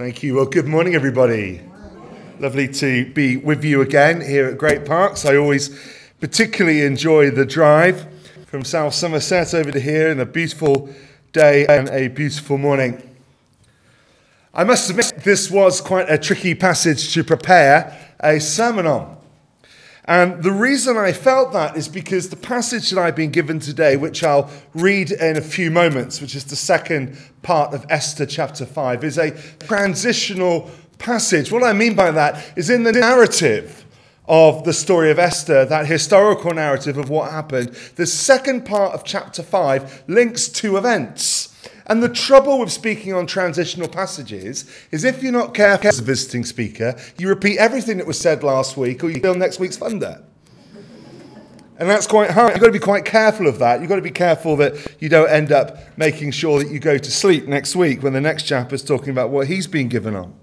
Thank you. Well, good morning, everybody. Lovely to be with you again here at Great Parks. I always particularly enjoy the drive from South Somerset over to here in a beautiful day and a beautiful morning. I must admit, this was quite a tricky passage to prepare a sermon on. And the reason I felt that is because the passage that I've been given today, which I'll read in a few moments, which is the second part of Esther chapter 5, is a transitional passage. What I mean by that is in the narrative of the story of Esther, that historical narrative of what happened, the second part of chapter 5 links two events. And the trouble with speaking on transitional passages is if you're not careful as a visiting speaker, you repeat everything that was said last week or you feel next week's thunder. And that's quite hard. You've got to be quite careful of that. You've got to be careful that you don't end up making sure that you go to sleep next week when the next chap is talking about what he's been given on.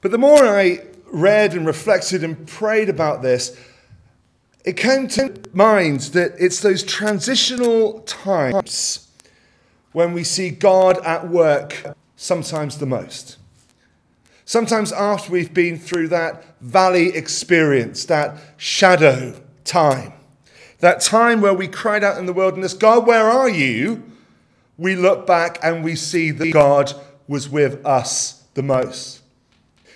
But the more I read and reflected and prayed about this, it came to mind that it's those transitional times when we see God at work sometimes the most. Sometimes after we've been through that valley experience, that shadow time, that time where we cried out in the wilderness, God, where are you? We look back and we see that God was with us the most.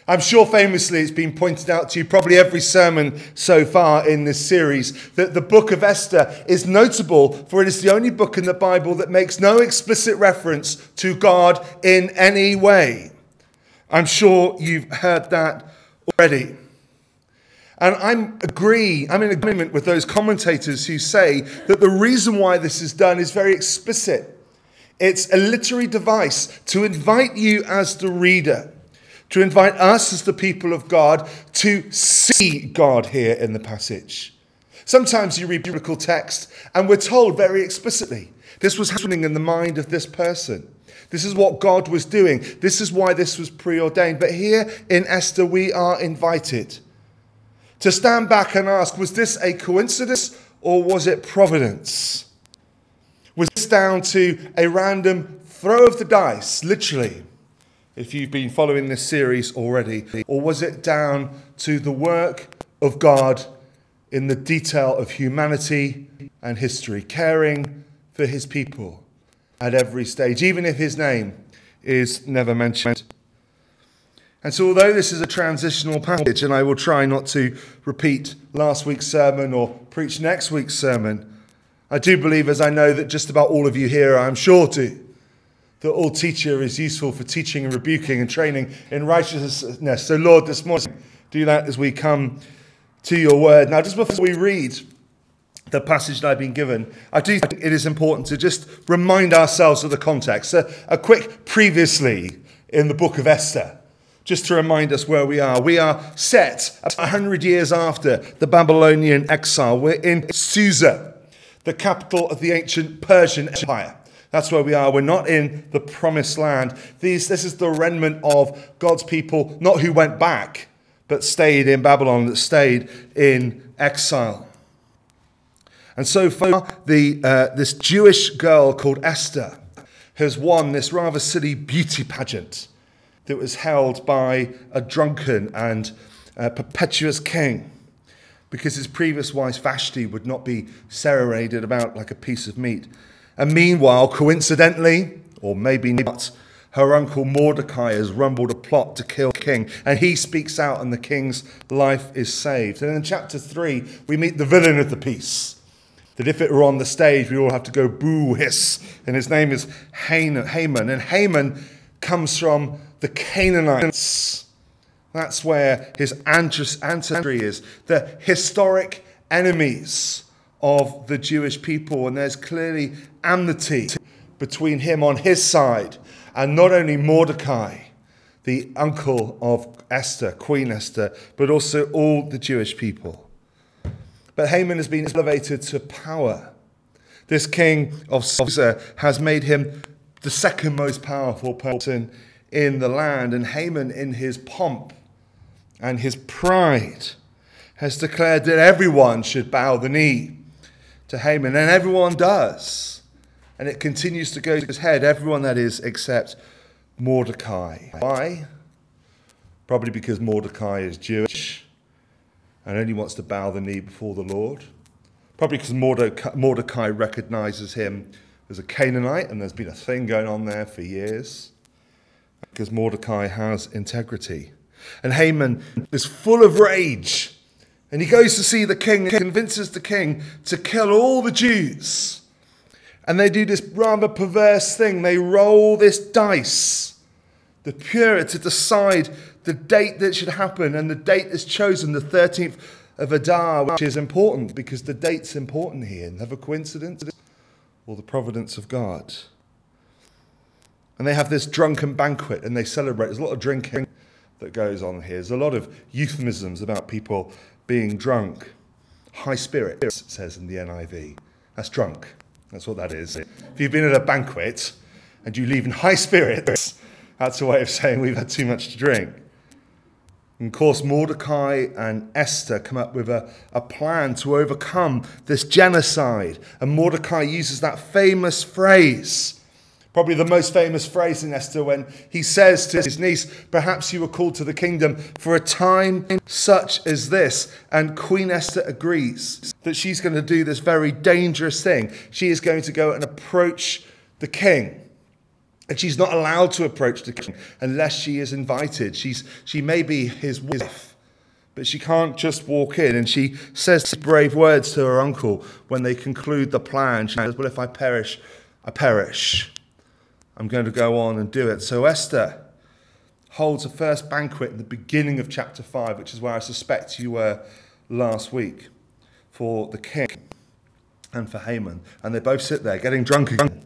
I'm sure famously it's been pointed out to you, probably every sermon so far in this series, that the book of Esther is notable for it is the only book in the Bible that makes no explicit reference to God in any way. I'm sure you've heard that already. And I'm agree, I'm in agreement with those commentators who say that the reason why this is done is very explicit. It's a literary device to invite you as the reader to invite us as the people of God to see God here in the passage. Sometimes you read biblical text and we're told very explicitly this was happening in the mind of this person. This is what God was doing. This is why this was preordained. But here in Esther, we are invited to stand back and ask was this a coincidence or was it providence? Was this down to a random throw of the dice, literally? If you've been following this series already? Or was it down to the work of God in the detail of humanity and history, caring for his people at every stage, even if his name is never mentioned? And so, although this is a transitional passage, and I will try not to repeat last week's sermon or preach next week's sermon, I do believe, as I know that just about all of you here, I'm sure to, that all teacher is useful for teaching and rebuking and training in righteousness. So, Lord, this morning, do that as we come to your word. Now, just before we read the passage that I've been given, I do think it is important to just remind ourselves of the context. A, a quick previously in the book of Esther, just to remind us where we are. We are set 100 years after the Babylonian exile. We're in Susa, the capital of the ancient Persian Empire. That's where we are. We're not in the promised land. These, this is the remnant of God's people, not who went back, but stayed in Babylon, that stayed in exile. And so far, the, uh, this Jewish girl called Esther has won this rather silly beauty pageant that was held by a drunken and uh, perpetuous king because his previous wife Vashti would not be serenaded about like a piece of meat. And meanwhile, coincidentally, or maybe not, her uncle Mordecai has rumbled a plot to kill the king, and he speaks out, and the king's life is saved. And in chapter 3, we meet the villain of the piece. That if it were on the stage, we all have to go boo hiss. And his name is Haman. And Haman comes from the Canaanites. That's where his ancestry is. The historic enemies of the Jewish people. And there's clearly enmity between him on his side and not only Mordecai, the uncle of Esther, Queen Esther, but also all the Jewish people. But Haman has been elevated to power. This king of Susa has made him the second most powerful person in the land. And Haman, in his pomp and his pride, has declared that everyone should bow the knee to Haman, and everyone does. And it continues to go to his head, everyone that is, except Mordecai. Why? Probably because Mordecai is Jewish and only wants to bow the knee before the Lord. Probably because Mordecai, recognizes him as a Canaanite and there's been a thing going on there for years. Because Mordecai has integrity. And Haman is full of rage. And he goes to see the king and convinces the king to kill all the Jews. And they do this rather perverse thing. They roll this dice, the pur, to decide the date that should happen. And the date is chosen, the 13th of Adar, which is important because the date's important here. Never coincidence or the providence of God. And they have this drunken banquet and they celebrate. There's a lot of drinking that goes on here. There's a lot of euphemisms about people being drunk. High spirits, says in the NIV. That's drunk. That's what that is. If you've been at a banquet and you leave in high spirits, that's a way of saying we've had too much to drink. And of course, Mordecai and Esther come up with a, a plan to overcome this genocide. And Mordecai uses that famous phrase, probably the most famous phrase in Esther, when he says to his niece, Perhaps you were called to the kingdom for a time such as this. And Queen Esther agrees that she's going to do this very dangerous thing. She is going to go and approach the king. And she's not allowed to approach the king unless she is invited. She's, she may be his wife, but she can't just walk in. And she says brave words to her uncle when they conclude the plan. She says, Well, if I perish, I perish. I'm going to go on and do it. So Esther holds a first banquet in the beginning of chapter 5, which is where I suspect you were last week, for the king and for Haman. And they both sit there getting drunk again.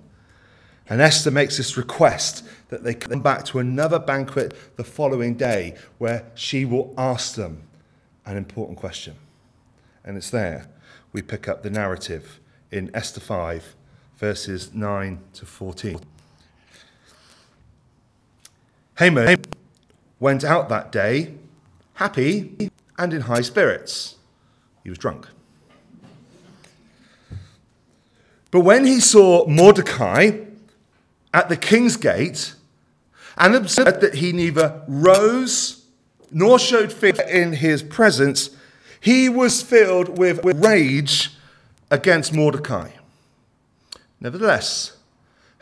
And Esther makes this request that they come back to another banquet the following day where she will ask them an important question. And it's there we pick up the narrative in Esther 5, verses 9 to 14. Haman went out that day happy and in high spirits. He was drunk. But when he saw Mordecai, at the king's gate and observed that he neither rose nor showed fear in his presence, he was filled with rage against Mordecai. Nevertheless,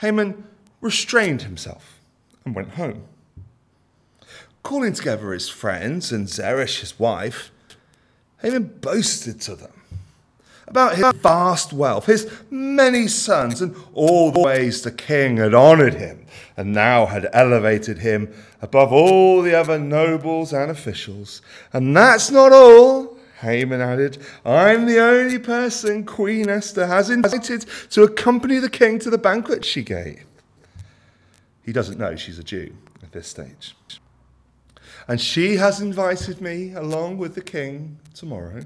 Haman restrained himself and went home. Calling together his friends and Zeresh, his wife, Haman boasted to them about his vast wealth, his many sons, and all the ways the king had honored him and now had elevated him above all the other nobles and officials. And that's not all. Haman added, I'm the only person Queen Esther has invited to accompany the king to the banquet she gave. He doesn't know she's a Jew at this stage. And she has invited me along with the king tomorrow.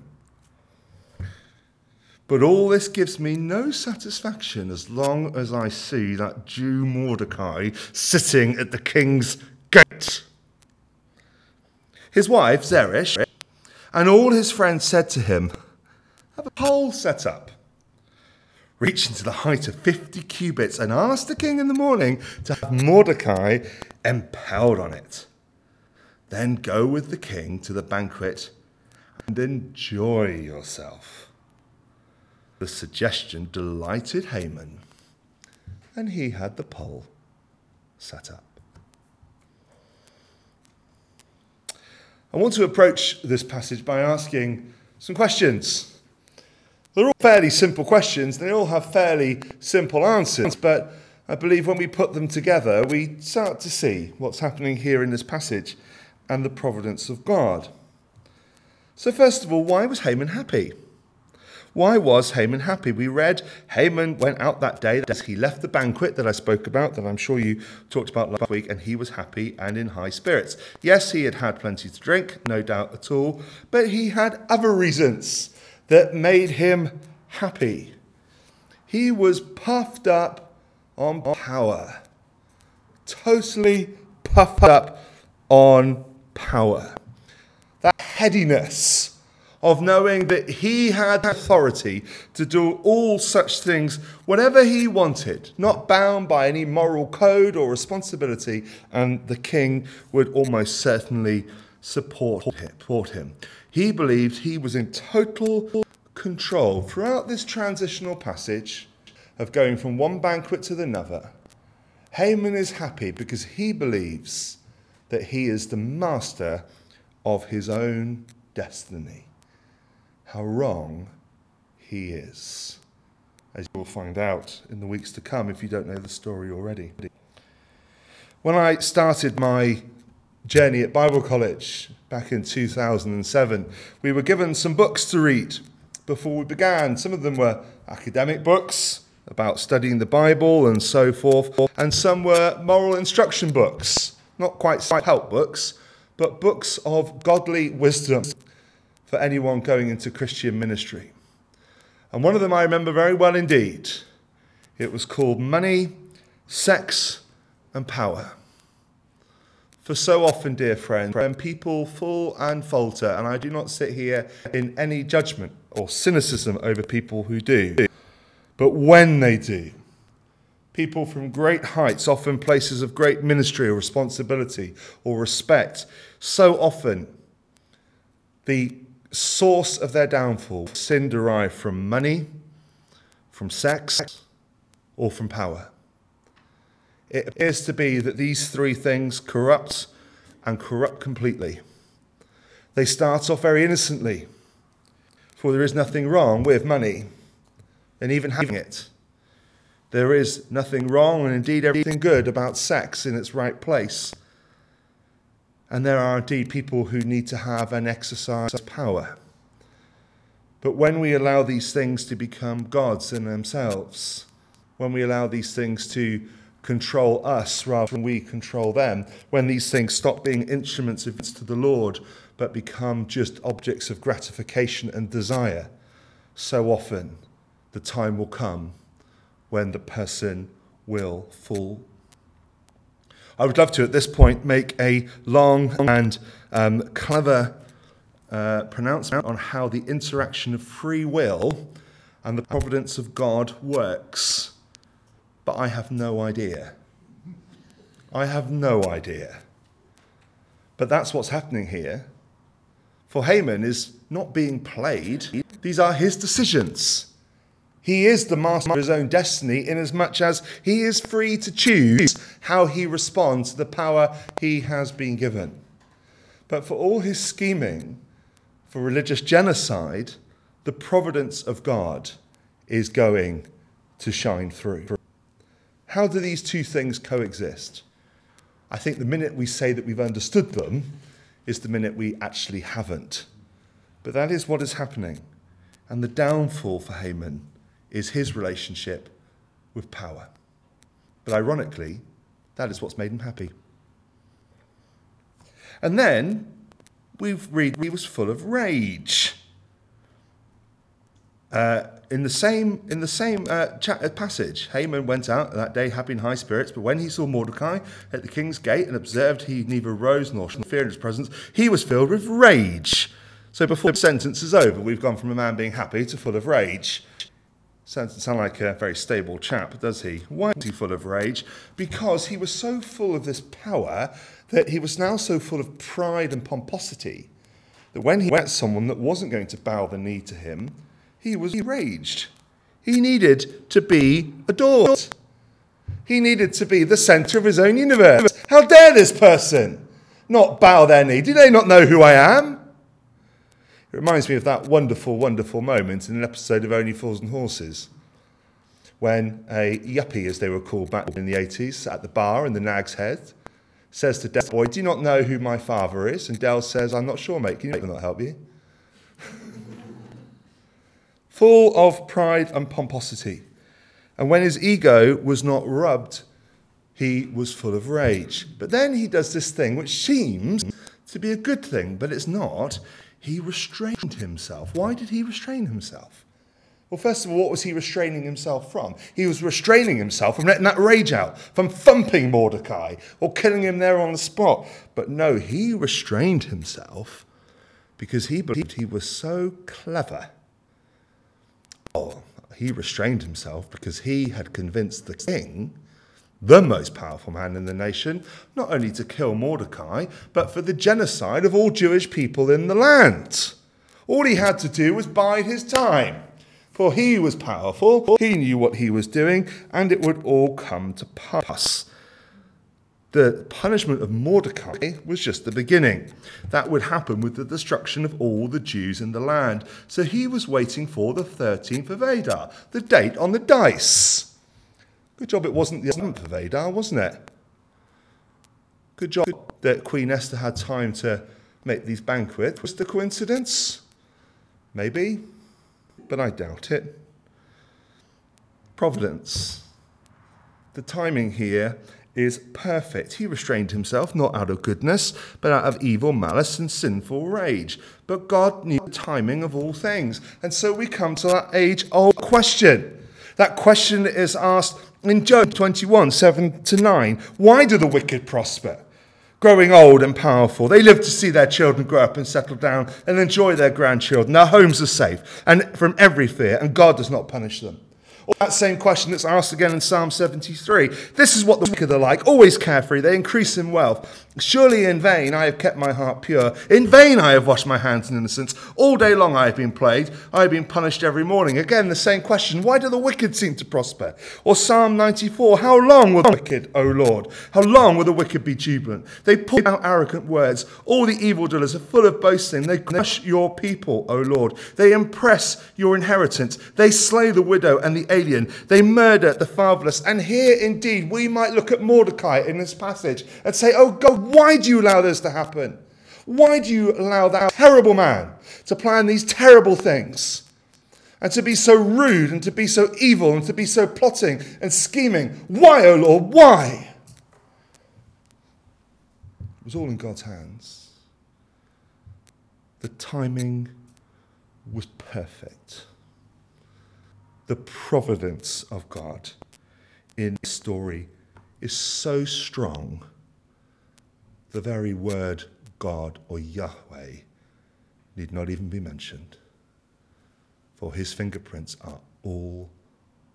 But all this gives me no satisfaction as long as I see that Jew Mordecai sitting at the king's gate. His wife, Zeresh, and all his friends said to him, Have a pole set up, reaching to the height of 50 cubits, and ask the king in the morning to have Mordecai impaled on it. Then go with the king to the banquet and enjoy yourself. The suggestion delighted Haman, and he had the pole set up. I want to approach this passage by asking some questions. They're all fairly simple questions, they all have fairly simple answers, but I believe when we put them together, we start to see what's happening here in this passage and the providence of God. So, first of all, why was Haman happy? Why was Haman happy? We read Haman went out that day as he left the banquet that I spoke about, that I'm sure you talked about last week, and he was happy and in high spirits. Yes, he had had plenty to drink, no doubt at all, but he had other reasons that made him happy. He was puffed up on power, totally puffed up on power. That headiness of knowing that he had authority to do all such things whatever he wanted, not bound by any moral code or responsibility, and the king would almost certainly support him. He believed he was in total control throughout this transitional passage of going from one banquet to the another. Haman is happy because he believes that he is the master of his own destiny how wrong he is, as you will find out in the weeks to come if you don't know the story already. When I started my journey at Bible College back in 2007, we were given some books to read before we began. Some of them were academic books about studying the Bible and so forth, and some were moral instruction books, not quite help books, but books of godly wisdom for anyone going into Christian ministry. And one of them I remember very well indeed. It was called Money, Sex, and Power. For so often, dear friends, when people fall and falter, and I do not sit here in any judgment or cynicism over people who do, but when they do, people from great heights, often places of great ministry or responsibility or respect, so often the source of their downfall, sin derived from money, from sex, or from power. It appears to be that these three things corrupt and corrupt completely. They start off very innocently, for there is nothing wrong with money and even having it. There is nothing wrong and indeed everything good about sex in its right place. And there are indeed people who need to have and exercise of power. But when we allow these things to become gods in themselves, when we allow these things to control us rather than we control them, when these things stop being instruments of to the Lord but become just objects of gratification and desire, so often the time will come when the person will fall I would love to, at this point, make a long and um, clever uh, pronouncement on how the interaction of free will and the providence of God works. But I have no idea. I have no idea. But that's what's happening here. For Haman is not being played, these are his decisions. He is the master of his own destiny, inasmuch as he is free to choose how he responds to the power he has been given. But for all his scheming for religious genocide, the providence of God is going to shine through. How do these two things coexist? I think the minute we say that we've understood them is the minute we actually haven't. But that is what is happening. And the downfall for Haman is his relationship with power. But ironically, that is what's made him happy. And then we read he was full of rage. Uh, in the same, in the same uh, chat, uh, passage, Haman went out that day happy in high spirits, but when he saw Mordecai at the king's gate and observed he neither rose nor feared his presence, he was filled with rage. So before the sentence is over, we've gone from a man being happy to full of rage. Sounds sound like a very stable chap, does he? Why is he full of rage? Because he was so full of this power that he was now so full of pride and pomposity that when he met someone that wasn't going to bow the knee to him, he was enraged. He needed to be adored. He needed to be the center of his own universe. How dare this person not bow their knee? Do they not know who I am? It reminds me of that wonderful, wonderful moment in an episode of Only Fools and Horses when a yuppie, as they were called back in the 80s, at the bar in the Nag's Head, says to Del Boy, Do you not know who my father is? And Del says, I'm not sure, mate. Can you not help you? Full of pride and pomposity. And when his ego was not rubbed, he was full of rage. But then he does this thing which seems to be a good thing, but it's not he restrained himself. Why did he restrain himself? Well, first of all, what was he restraining himself from? He was restraining himself from letting that rage out, from thumping Mordecai or killing him there on the spot. But no, he restrained himself because he believed he was so clever. Oh, he restrained himself because he had convinced the king, the most powerful man in the nation, not only to kill Mordecai, but for the genocide of all Jewish people in the land. All he had to do was bide his time, for he was powerful, he knew what he was doing, and it would all come to pass the punishment of Mordecai was just the beginning. That would happen with the destruction of all the Jews in the land. So he was waiting for the 13th of Adar, the date on the dice. Good job it wasn't the 11th of Adar, wasn't it? Good job that Queen Esther had time to make these banquets. Was the coincidence? Maybe, but I doubt it. Providence. The timing here is perfect. He restrained himself not out of goodness, but out of evil malice and sinful rage. But God knew the timing of all things. And so we come to that age old question. That question is asked in Job 21 7 to 9. Why do the wicked prosper? Growing old and powerful, they live to see their children grow up and settle down and enjoy their grandchildren. Their homes are safe and from every fear, and God does not punish them. That same question that's asked again in Psalm 73. This is what the wicked are like, always carefree, they increase in wealth. Surely in vain I have kept my heart pure. In vain I have washed my hands in innocence. All day long I have been plagued. I have been punished every morning. Again, the same question why do the wicked seem to prosper? Or Psalm 94 How long will the wicked, O Lord? How long will the wicked be jubilant? They pour out arrogant words. All the evildoers are full of boasting. They crush your people, O Lord. They impress your inheritance. They slay the widow and the alien. They murder the fatherless. And here indeed we might look at Mordecai in this passage and say, Oh God, why do you allow this to happen? Why do you allow that terrible man to plan these terrible things? And to be so rude and to be so evil and to be so plotting and scheming. Why, O oh Lord, why? It was all in God's hands. The timing was perfect. The providence of God in this story is so strong the very word God or Yahweh need not even be mentioned, for his fingerprints are all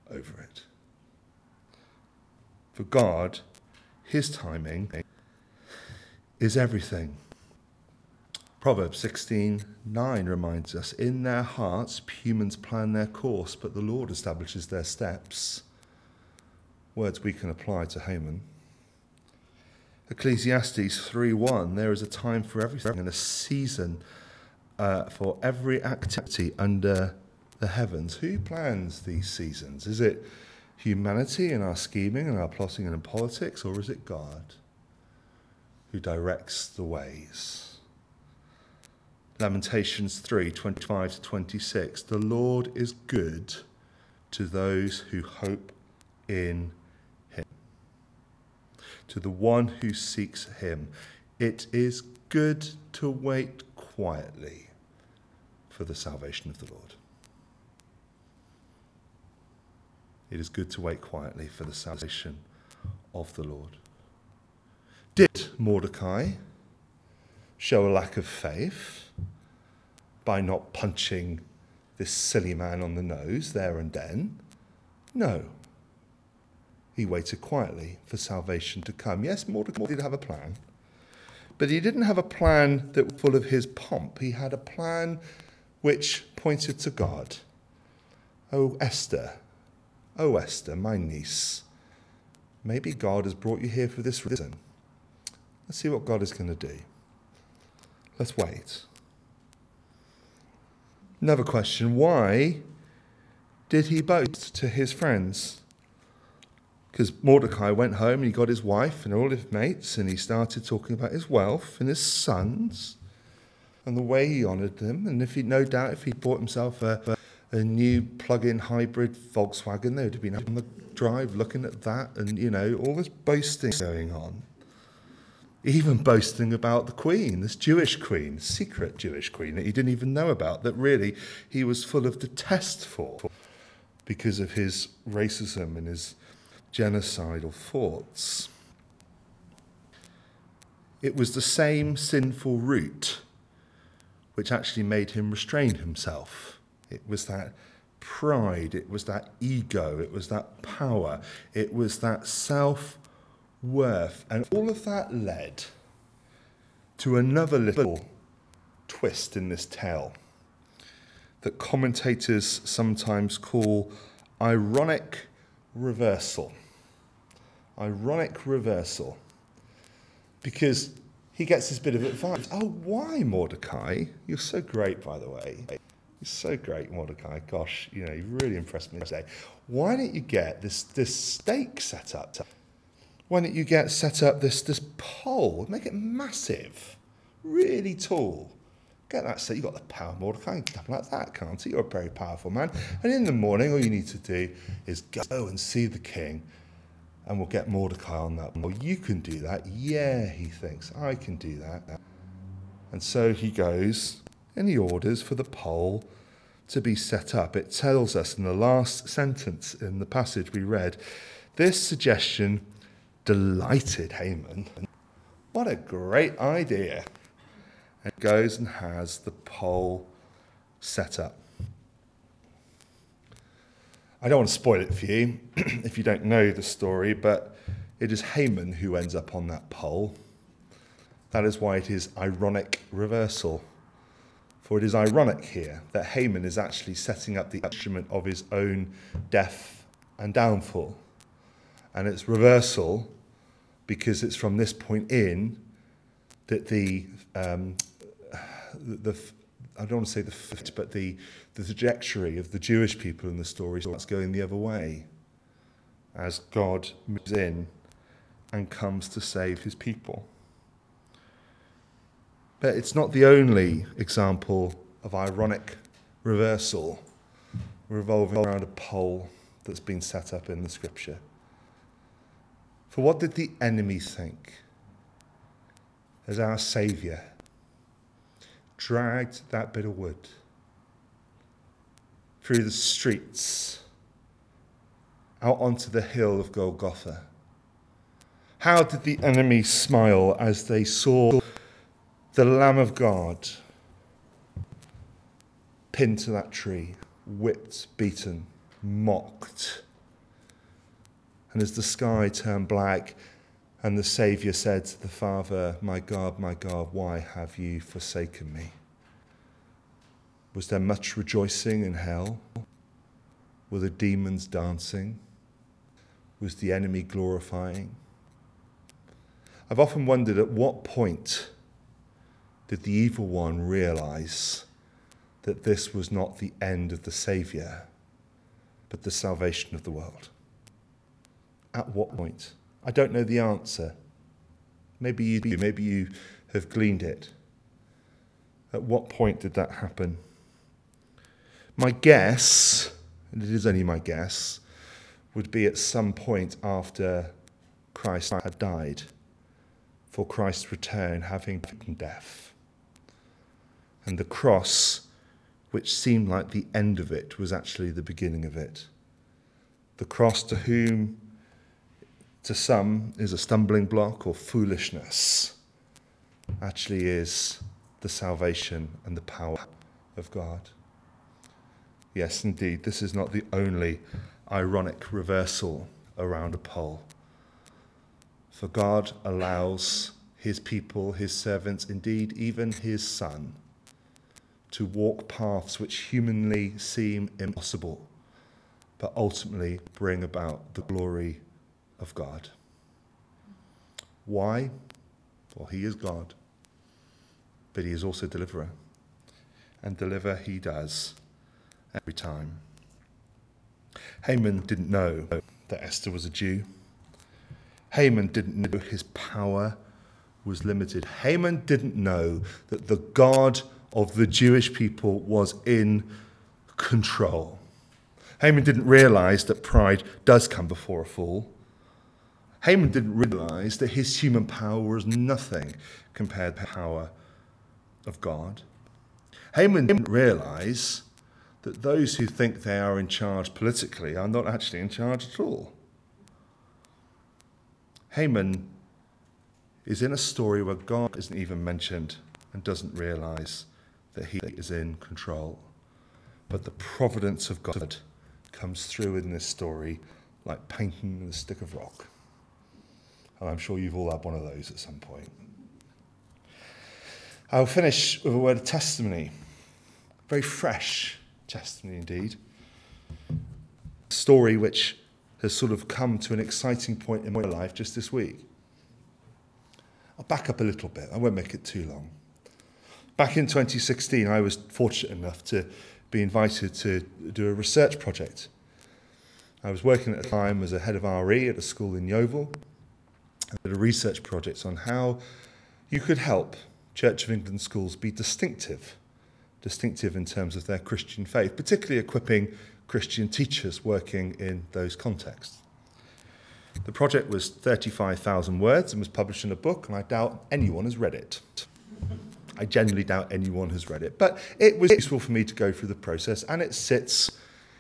over it. For God, his timing is everything. Proverbs 16:9 reminds us in their hearts humans plan their course but the Lord establishes their steps words we can apply to Haman Ecclesiastes 3:1 there is a time for everything and a season uh, for every activity under the heavens. Who plans these seasons? Is it humanity and our scheming and our plotting and in politics, or is it God who directs the ways? Lamentations 3 25 to 26. The Lord is good to those who hope in him, to the one who seeks him. It is good to wait quietly for the salvation of the Lord. It is good to wait quietly for the salvation of the Lord. Did Mordecai show a lack of faith by not punching this silly man on the nose there and then? No. He waited quietly for salvation to come. Yes, Mordecai did have a plan, but he didn't have a plan that was full of his pomp. He had a plan which pointed to God. Oh, Esther, oh, Esther, my niece, maybe God has brought you here for this reason. Let's see what God is going to do. Let's wait. Another question why did he boast to his friends? because Mordecai went home and he got his wife and all his mates and he started talking about his wealth and his sons and the way he honoured them. And if he, no doubt, if he bought himself a, a new plug-in hybrid Volkswagen, they would have been on the drive looking at that and, you know, all this boasting going on. Even boasting about the queen, this Jewish queen, secret Jewish queen that he didn't even know about, that really he was full of detest for because of his racism and his genocidal thoughts. It was the same sinful root which actually made him restrain himself. It was that pride, it was that ego, it was that power, it was that self worth. And all of that led to another little twist in this tale that commentators sometimes call ironic reversal. Ironic reversal. Because he gets this bit of advice. Oh, why, Mordecai? You're so great, by the way. You're so great, Mordecai. Gosh, you know, you really impressed me today. Why don't you get this, this stake set up? Why don't you get set up this, this pole? Make it massive, really tall. Get that set. You've got the power, Mordecai. You can like that, can't you? You're a very powerful man. And in the morning, all you need to do is go and see the king and we'll get Mordecai on that. Well, you can do that. Yeah, he thinks, I can do that. And so he goes and he orders for the pole to be set up. It tells us in the last sentence in the passage we read this suggestion delighted Haman. What a great idea! And goes and has the pole set up. I don't want to spoil it for you if you don't know the story, but it is Haman who ends up on that pole. That is why it is ironic reversal. For it is ironic here that Haman is actually setting up the instrument of his own death and downfall. And it's reversal because it's from this point in that the, um, the, the I don't want to say the fit, but the, the trajectory of the Jewish people in the story starts going the other way as God moves in and comes to save his people. But it's not the only example of ironic reversal revolving around a pole that's been set up in the scripture. For what did the enemy think as our Saviour dragged that bit of wood through the streets out onto the hill of Golgotha? How did the enemy smile as they saw the Lamb of God pinned to that tree, whipped, beaten, mocked? And as the sky turned black, and the Saviour said to the Father, My God, my God, why have you forsaken me? Was there much rejoicing in hell? Were the demons dancing? Was the enemy glorifying? I've often wondered at what point did the evil one realize that this was not the end of the Saviour, but the salvation of the world? At what point? I don't know the answer. Maybe you do. Maybe you have gleaned it. At what point did that happen? My guess, and it is only my guess, would be at some point after Christ had died, for Christ's return having beaten death. And the cross, which seemed like the end of it, was actually the beginning of it. The cross to whom to some is a stumbling block or foolishness actually is the salvation and the power of God. Yes, indeed, this is not the only ironic reversal around a pole. For God allows his people, his servants, indeed, even his son, to walk paths which humanly seem impossible, but ultimately bring about the glory of God. Why? Well, He is God, but He is also deliverer. And deliver He does every time. Haman didn't know that Esther was a Jew. Haman didn't know his power was limited. Haman didn't know that the God of the Jewish people was in control. Haman didn't realize that pride does come before a fall. Haman didn't realize that his human power was nothing compared to the power of God. Haman didn't realize that those who think they are in charge politically are not actually in charge at all. Haman is in a story where God isn't even mentioned and doesn't realize that He is in control. But the providence of God comes through in this story like painting with a stick of rock. And I'm sure you've all had one of those at some point. I'll finish with a word of testimony. Very fresh testimony indeed. A story which has sort of come to an exciting point in my life just this week. I'll back up a little bit, I won't make it too long. Back in 2016, I was fortunate enough to be invited to do a research project. I was working at the time as a head of RE at a school in Yeovil. Did a research project on how you could help Church of England schools be distinctive, distinctive in terms of their Christian faith, particularly equipping Christian teachers working in those contexts. The project was 35,000 words and was published in a book, and I doubt anyone has read it. I genuinely doubt anyone has read it. But it was useful for me to go through the process, and it sits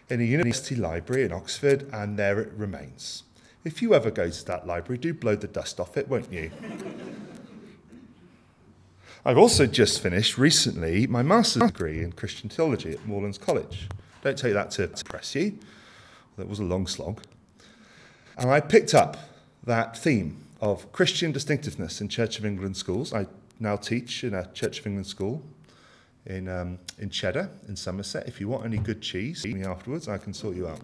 in a university library in Oxford, and there it remains. If you ever go to that library, do blow the dust off it, won't you? I've also just finished recently my master's degree in Christian theology at Moorlands College. Don't take that to impress you. That was a long slog. And I picked up that theme of Christian distinctiveness in Church of England schools. I now teach in a Church of England school in, um, in Cheddar in Somerset. If you want any good cheese, see me afterwards, I can sort you out.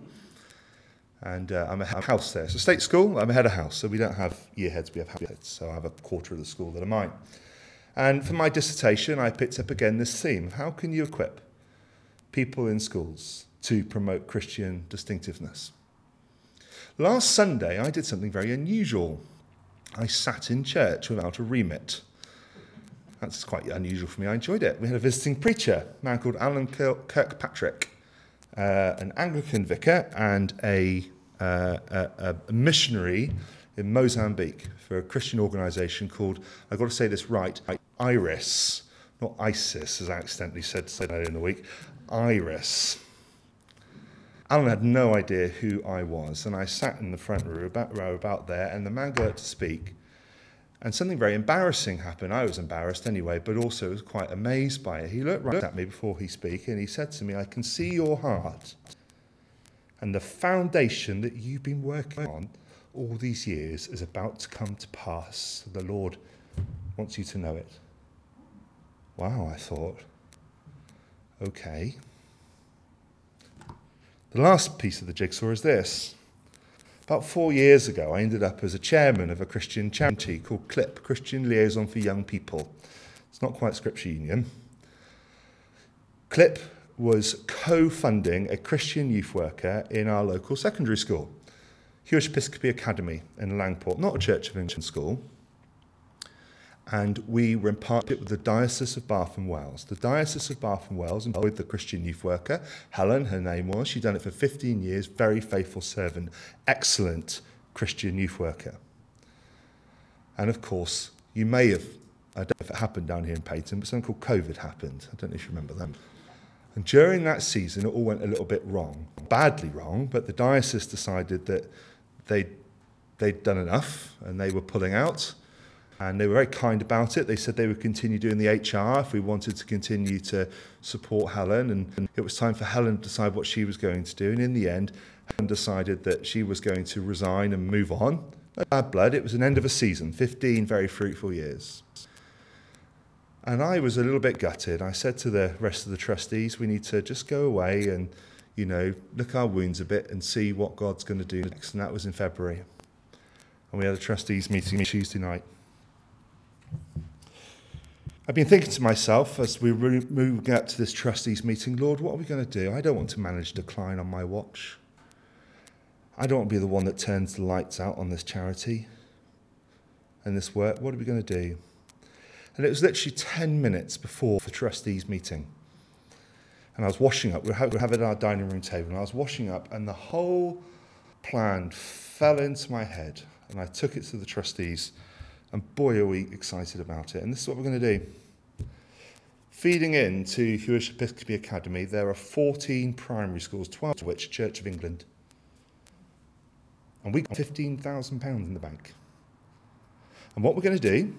And uh, I'm a house there. A state school, I'm a head of house, so we don't have year heads, we have house heads. So I have a quarter of the school that are mine. And for my dissertation, I picked up again this theme how can you equip people in schools to promote Christian distinctiveness? Last Sunday, I did something very unusual. I sat in church without a remit. That's quite unusual for me. I enjoyed it. We had a visiting preacher, a man called Alan Kirkpatrick, uh, an Anglican vicar and a, uh, a, a missionary in Mozambique for a Christian organisation called, I've got to say this right, IRIS, not ISIS, as I accidentally said, that in the week, IRIS. Alan had no idea who I was, and I sat in the front row about, row about there, and the man got to speak, and something very embarrassing happened. I was embarrassed anyway, but also was quite amazed by it. He looked right at me before he spoke, and he said to me, I can see your heart and the foundation that you've been working on all these years is about to come to pass. The Lord wants you to know it. Wow, I thought. Okay. The last piece of the jigsaw is this. About four years ago, I ended up as a chairman of a Christian charity called CLIP, Christian Liaison for Young People. It's not quite Scripture Union. CLIP was co funding a Christian youth worker in our local secondary school. Huish Episcopi Academy in Langport, not a Church of England school. And we were in partnership with the Diocese of Bath and Wells. The Diocese of Bath and Wells employed the Christian youth worker, Helen, her name was. She'd done it for 15 years, very faithful servant, excellent Christian youth worker. And of course, you may have, I don't know if it happened down here in Peyton, but something called COVID happened. I don't know if you remember that. And during that season, it all went a little bit wrong, badly wrong, but the diocese decided that they'd, they'd done enough and they were pulling out. And they were very kind about it. They said they would continue doing the HR if we wanted to continue to support Helen. And, and it was time for Helen to decide what she was going to do. And in the end, Helen decided that she was going to resign and move on. No bad blood. It was an end of a season, 15 very fruitful years. And I was a little bit gutted. I said to the rest of the trustees, we need to just go away and you know, look our wounds a bit and see what God's going to do next. And that was in February. And we had a trustees meeting Tuesday night. I've been thinking to myself as we were moving up to this trustees meeting, Lord, what are we going to do? I don't want to manage decline on my watch. I don't want to be the one that turns the lights out on this charity and this work. What are we going to do? And it was literally 10 minutes before the trustees meeting and I was washing up. We were having our dining room table, and I was washing up, and the whole plan fell into my head, and I took it to the trustees, and boy, are we excited about it. And this is what we're going to do. Feeding into Huish Episcopi Academy, there are 14 primary schools, 12 of which Church of England. And we got £15,000 in the bank. And what we're going to do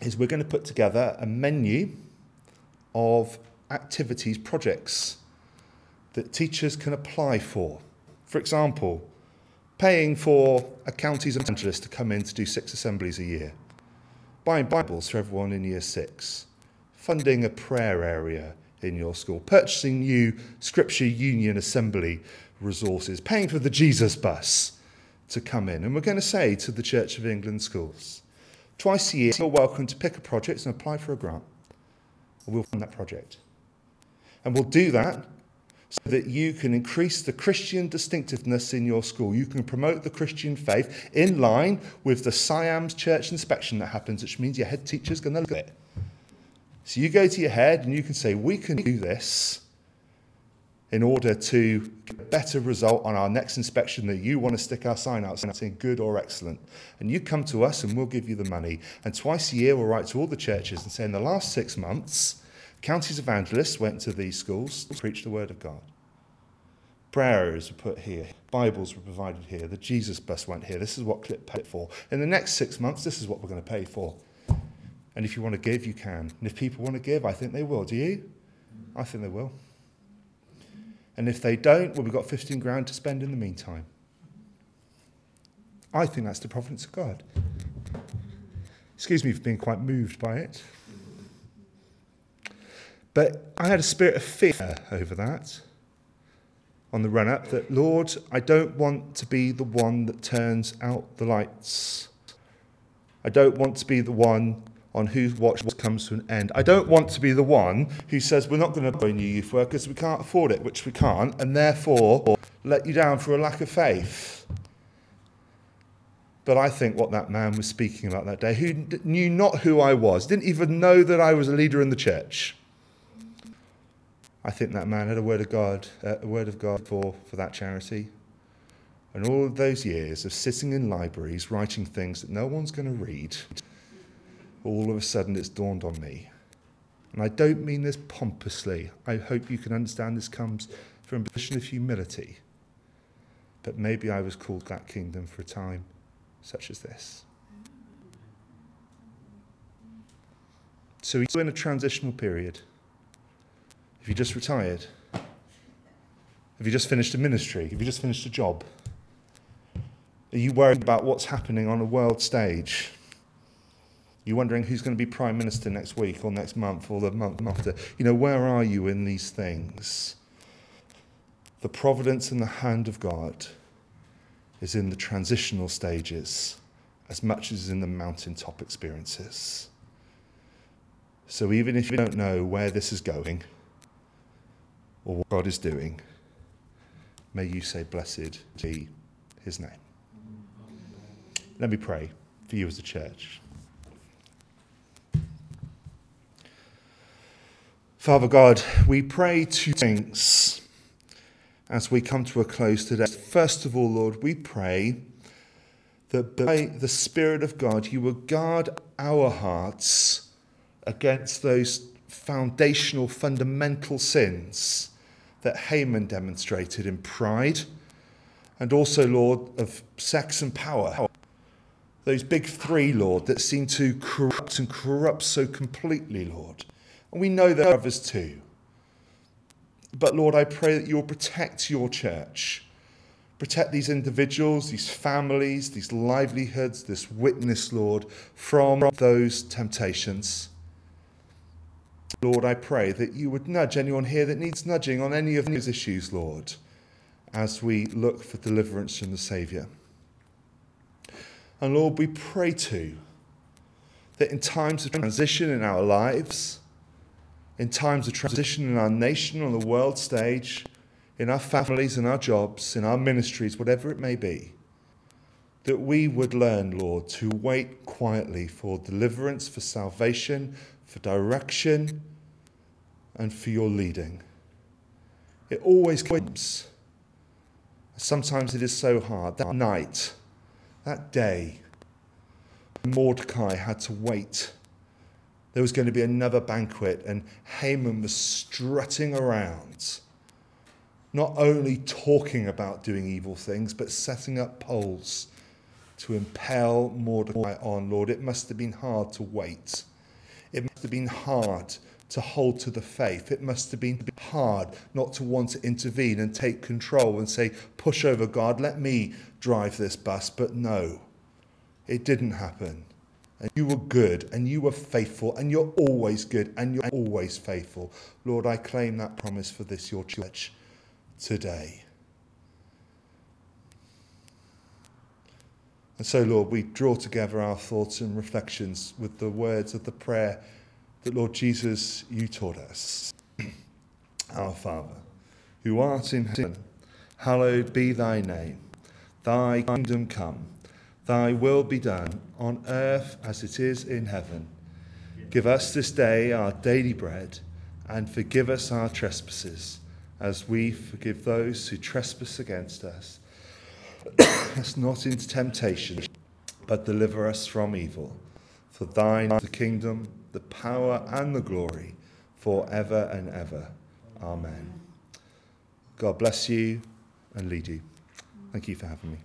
is we're going to put together a menu of activities, projects that teachers can apply for. For example, paying for a county's evangelist to come in to do six assemblies a year, buying Bibles for everyone in year six, funding a prayer area in your school, purchasing new Scripture Union Assembly resources, paying for the Jesus bus to come in. And we're going to say to the Church of England schools, twice a year, you're welcome to pick a project and apply for a grant. We'll fund that project. And we'll do that so that you can increase the Christian distinctiveness in your school. You can promote the Christian faith in line with the SIAMS church inspection that happens, which means your head teacher's going to look at it. So you go to your head and you can say, We can do this in order to get a better result on our next inspection that you want to stick our sign out saying good or excellent. And you come to us and we'll give you the money. And twice a year we'll write to all the churches and say, In the last six months, Counties evangelists went to these schools to preach the word of God. Prayer areas were put here. Bibles were provided here. The Jesus bus went here. This is what Clip paid for. In the next six months, this is what we're going to pay for. And if you want to give, you can. And if people want to give, I think they will. Do you? I think they will. And if they don't, well, we've got 15 grand to spend in the meantime. I think that's the providence of God. Excuse me for being quite moved by it. But I had a spirit of fear over that on the run up that, Lord, I don't want to be the one that turns out the lights. I don't want to be the one on whose watch comes to an end. I don't want to be the one who says we're not going to buy new youth workers, we can't afford it, which we can't, and therefore let you down for a lack of faith. But I think what that man was speaking about that day, who knew not who I was, didn't even know that I was a leader in the church, I think that man had a word of God, uh, a word of God for, for that charity. And all of those years of sitting in libraries writing things that no one's going to read, all of a sudden it's dawned on me. And I don't mean this pompously. I hope you can understand this comes from a position of humility. But maybe I was called that kingdom for a time such as this. So he's in a transitional period. Have you just retired? Have you just finished a ministry? Have you just finished a job? Are you worried about what's happening on a world stage? Are wondering who's going to be prime minister next week or next month or the month after? You know, where are you in these things? The providence and the hand of God is in the transitional stages as much as in the mountaintop experiences. So even if you don't know where this is going, or what God is doing, may you say, Blessed be his name. Let me pray for you as a church. Father God, we pray two things as we come to a close today. First of all, Lord, we pray that by the Spirit of God, you will guard our hearts against those foundational, fundamental sins that Haman demonstrated in pride and also, Lord, of sex and power. Those big three, Lord, that seem to corrupt and corrupt so completely, Lord. And we know there are others too. But Lord, I pray that you'll protect your church. Protect these individuals, these families, these livelihoods, this witness, Lord, from those temptations. Lord, I pray that you would nudge anyone here that needs nudging on any of these issues, Lord, as we look for deliverance from the Saviour. And Lord, we pray too that in times of transition in our lives, in times of transition in our nation, on the world stage, in our families, in our jobs, in our ministries, whatever it may be, that we would learn, Lord, to wait quietly for deliverance, for salvation, for direction, and for your leading. It always comes. Sometimes it is so hard. That night, that day, Mordecai had to wait. There was going to be another banquet, and Haman was strutting around, not only talking about doing evil things, but setting up poles to impel Mordecai on. Lord, it must have been hard to wait. It must have been hard to hold to the faith. It must have been hard not to want to intervene and take control and say, push over, God, let me drive this bus. But no, it didn't happen. And you were good and you were faithful and you're always good and you're always faithful. Lord, I claim that promise for this, your church, today. And so, Lord, we draw together our thoughts and reflections with the words of the prayer that, Lord Jesus, you taught us. our Father, who art in heaven, hallowed be thy name. Thy kingdom come, thy will be done on earth as it is in heaven. Give us this day our daily bread, and forgive us our trespasses, as we forgive those who trespass against us us not into temptation, but deliver us from evil. For thine is the kingdom, the power, and the glory, for ever and ever. Amen. God bless you and lead you. Thank you for having me.